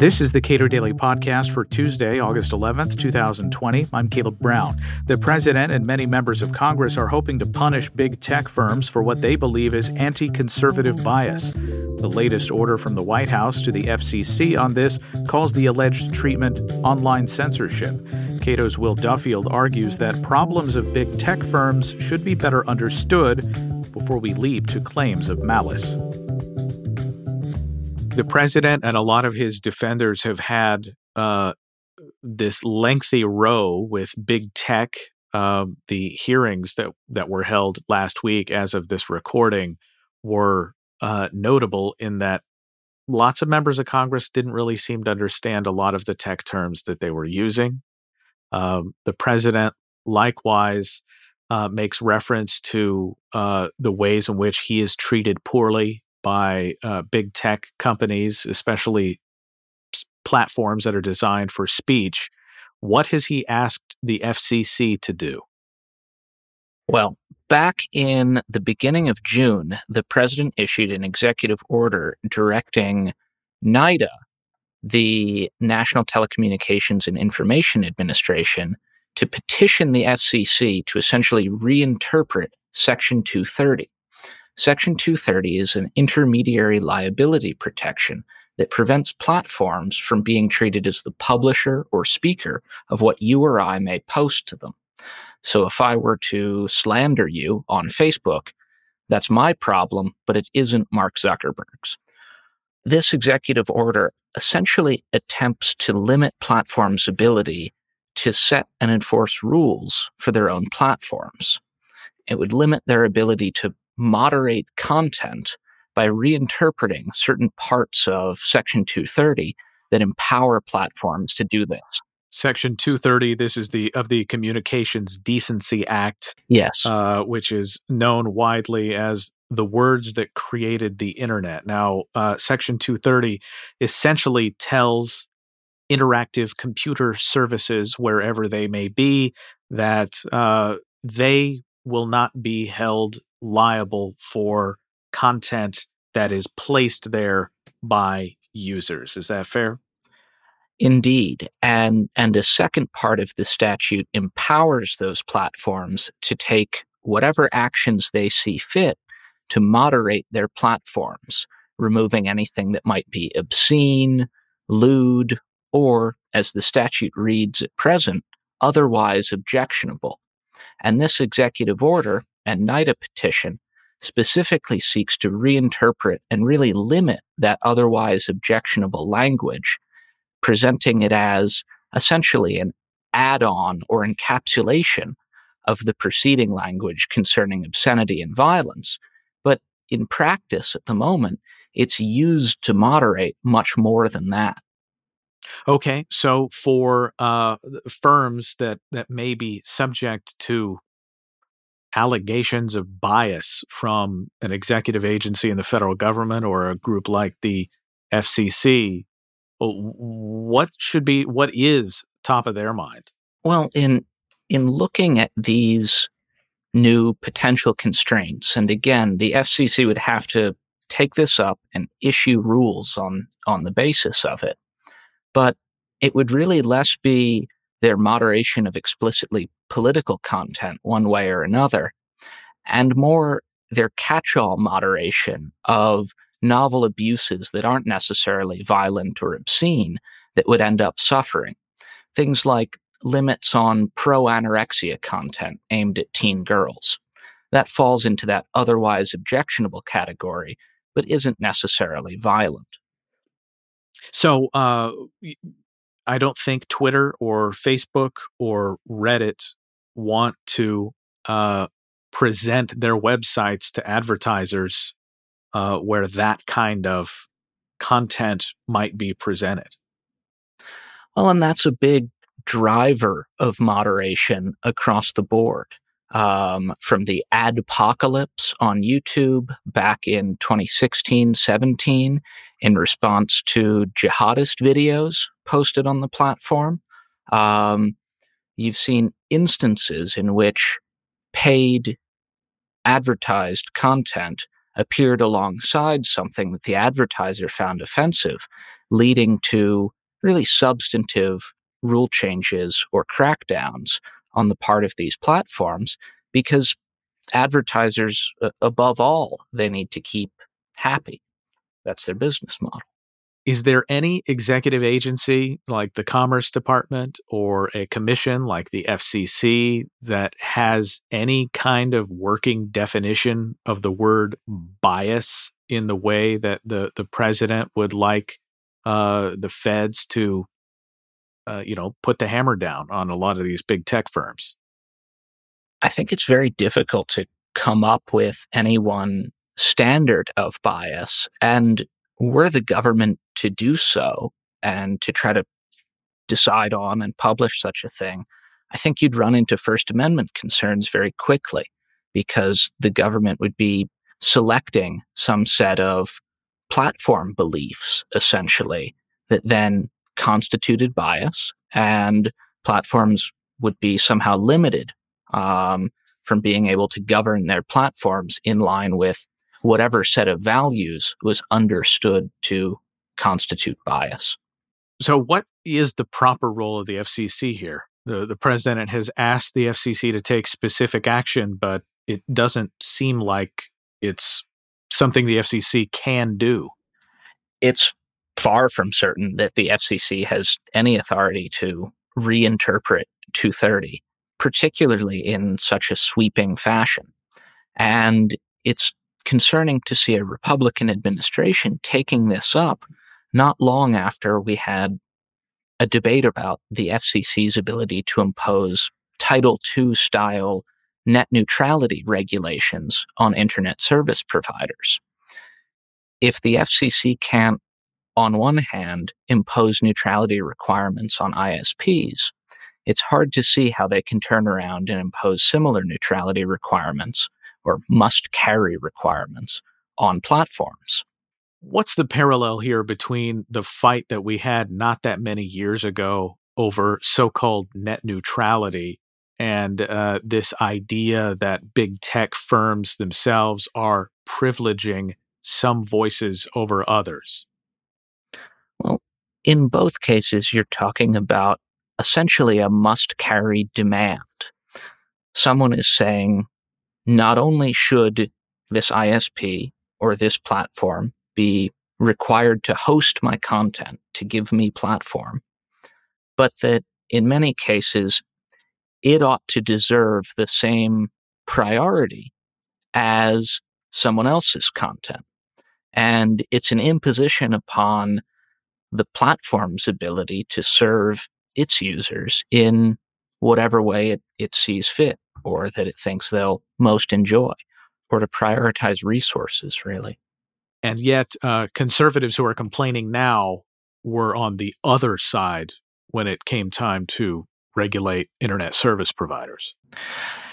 This is the Cato Daily Podcast for Tuesday, August 11th, 2020. I'm Caleb Brown. The president and many members of Congress are hoping to punish big tech firms for what they believe is anti conservative bias. The latest order from the White House to the FCC on this calls the alleged treatment online censorship. Cato's Will Duffield argues that problems of big tech firms should be better understood before we leap to claims of malice. The president and a lot of his defenders have had uh, this lengthy row with big tech. Uh, the hearings that, that were held last week, as of this recording, were uh, notable in that lots of members of Congress didn't really seem to understand a lot of the tech terms that they were using. Um, the president likewise uh, makes reference to uh, the ways in which he is treated poorly by uh, big tech companies, especially platforms that are designed for speech. What has he asked the FCC to do? Well, back in the beginning of June, the president issued an executive order directing NTIA, the National Telecommunications and Information Administration, to petition the FCC to essentially reinterpret Section 230. Section 230 is an intermediary liability protection that prevents platforms from being treated as the publisher or speaker of what you or I may post to them. So if I were to slander you on Facebook, that's my problem, but it isn't Mark Zuckerberg's. This executive order essentially attempts to limit platforms' ability to set and enforce rules for their own platforms. It would limit their ability to moderate content by reinterpreting certain parts of Section 230 that empower platforms to do this. Section 230, this is the of the Communications Decency Act. Yes. Uh, which is known widely as the words that created the internet. Now, uh, Section 230 essentially tells interactive computer services, wherever they may be, that uh, they will not be held liable for content that is placed there by users. Is that fair? Indeed. And and a second part of the statute empowers those platforms to take whatever actions they see fit to moderate their platforms, removing anything that might be obscene, lewd, or, as the statute reads at present, otherwise objectionable. And this executive order and NTIA petition specifically seeks to reinterpret and really limit that otherwise objectionable language, presenting it as essentially an add on or encapsulation of the preceding language concerning obscenity and violence. But in practice at the moment, it's used to moderate much more than that. Okay, so for uh, firms that that may be subject to allegations of bias from an executive agency in the federal government or a group like the FCC, uh, what should be what is top of their mind? Well, in in looking at these new potential constraints, and again, the FCC would have to take this up and issue rules on on the basis of it. But it would really less be their moderation of explicitly political content one way or another, and more their catch all moderation of novel abuses that aren't necessarily violent or obscene that would end up suffering. Things like limits on pro anorexia content aimed at teen girls. That falls into that otherwise objectionable category, but isn't necessarily violent. So, uh, I don't think Twitter or Facebook or Reddit want to uh, present their websites to advertisers uh, where that kind of content might be presented. Well, and that's a big driver of moderation across the board. Um, from the ad apocalypse on YouTube back in 2016 17 in response to jihadist videos posted on the platform. Um, you've seen instances in which paid advertised content appeared alongside something that the advertiser found offensive, leading to really substantive rule changes or crackdowns on the part of these platforms because advertisers, uh, above all, they need to keep happy. That's their business model. Is there any executive agency like the Commerce Department or a commission like the FCC that has any kind of working definition of the word bias in the way that the, the president would like uh, the feds to, uh, you know, put the hammer down on a lot of these big tech firms? I think it's very difficult to come up with any one standard of bias. And were the government to do so and to try to decide on and publish such a thing, I think you'd run into First Amendment concerns very quickly because the government would be selecting some set of platform beliefs, essentially, that then constituted bias, and platforms would be somehow limited um, from being able to govern their platforms in line with whatever set of values was understood to constitute bias. So, what is the proper role of the FCC here? The, the president has asked the FCC to take specific action, but it doesn't seem like it's something the FCC can do. It's far from certain that the FCC has any authority to reinterpret 230, particularly in such a sweeping fashion. And it's concerning to see a Republican administration taking this up not long after we had a debate about the FCC's ability to impose Title II style net neutrality regulations on internet service providers. If the FCC can't, on one hand, impose neutrality requirements on ISPs, it's hard to see how they can turn around and impose similar neutrality requirements or must carry requirements on platforms. What's the parallel here between the fight that we had not that many years ago over so called net neutrality and uh, this idea that big tech firms themselves are privileging some voices over others? Well, in both cases, you're talking about essentially a must carry demand. Someone is saying, not only should this ISP or this platform be required to host my content to give me platform, but that in many cases, it ought to deserve the same priority as someone else's content. And it's an imposition upon the platform's ability to serve its users in whatever way it, it sees fit or that it thinks they'll most enjoy or to prioritize resources, really. And yet, uh, conservatives who are complaining now were on the other side when it came time to regulate internet service providers.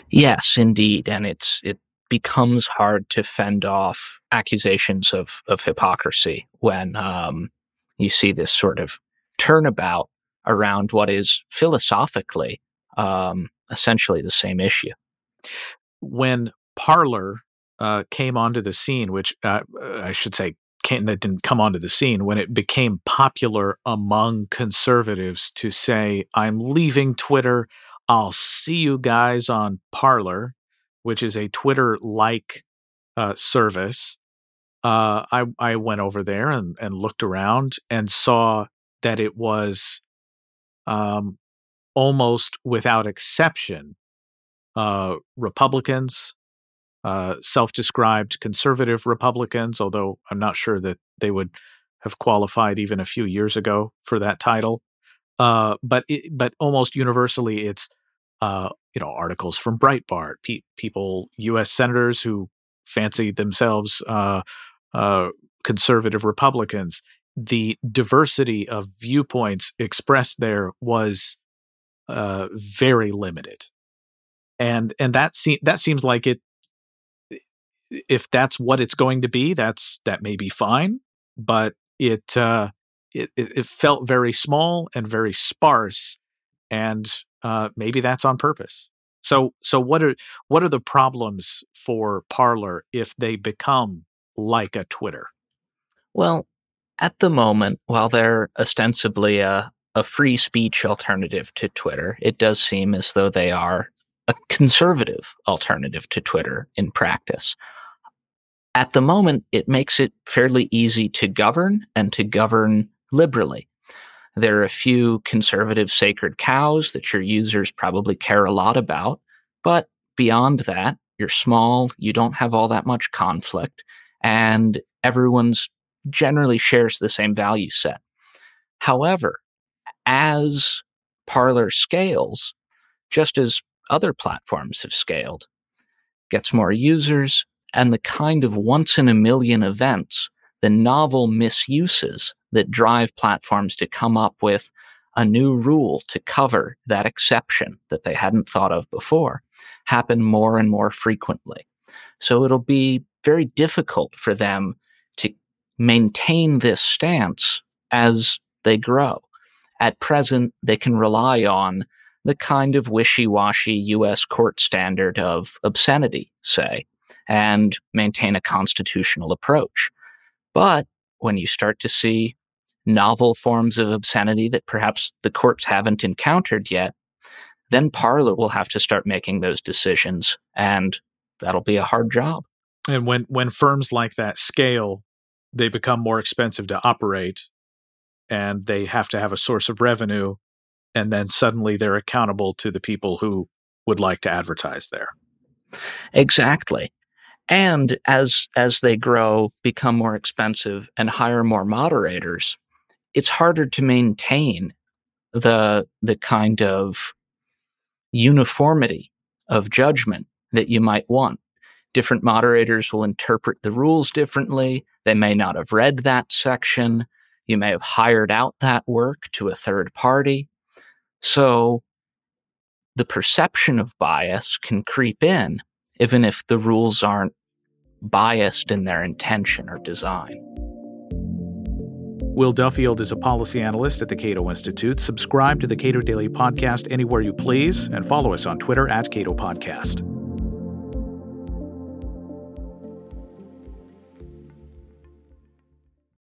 Yes, indeed, and it's it becomes hard to fend off accusations of of hypocrisy when um, you see this sort of turnabout around what is philosophically um, essentially the same issue. When Parler uh, came onto the scene, which uh, I should say that didn't come onto the scene, when it became popular among conservatives to say, I'm leaving Twitter, I'll see you guys on Parler, which is a Twitter like uh, service. Uh, I, I went over there and, and looked around and saw that it was um, almost without exception, uh, Republicans, uh, self described conservative Republicans, although I'm not sure that they would have qualified even a few years ago for that title. Uh, but it, but almost universally, it's uh, you know articles from Breitbart, pe- people, U.S. senators who fancy themselves uh, uh, conservative Republicans. The diversity of viewpoints expressed there was uh, very limited, and and that seems that seems like it. If that's what it's going to be, that's that may be fine, but it uh, it it felt very small and very sparse, and uh, maybe that's on purpose. So so what are what are the problems for Parler if they become like a Twitter? Well, at the moment, while they're ostensibly a, a free speech alternative to Twitter, it does seem as though they are a conservative alternative to Twitter in practice. At the moment, it makes it fairly easy to govern and to govern liberally. There are a few conservative sacred cows that your users probably care a lot about, but beyond that, you're small, you don't have all that much conflict, and everyone's generally shares the same value set. However, as Parler scales, just as other platforms have scaled, gets more users, and the kind of once in a million events, the novel misuses that drive platforms to come up with a new rule to cover that exception that they hadn't thought of before happen more and more frequently. So it'll be very difficult for them to maintain this stance as they grow. At present, they can rely on the kind of wishy washy US court standard of obscenity, say, and maintain a constitutional approach. But when you start to see novel forms of obscenity that perhaps the courts haven't encountered yet, then Parler will have to start making those decisions, and that'll be a hard job. And when when firms like that scale, they become more expensive to operate, and they have to have a source of revenue, and then suddenly they're accountable to the people who would like to advertise there. Exactly. And as as they grow, become more expensive and hire more moderators, it's harder to maintain the the kind of uniformity of judgment that you might want. Different moderators will interpret the rules differently. They may not have read that section. You may have hired out that work to a third party. So the perception of bias can creep in, even if the rules aren't biased in their intention or design. Will Duffield is a policy analyst at the Cato Institute. Subscribe to the Cato Daily Podcast anywhere you please and follow us on Twitter at Cato Podcast.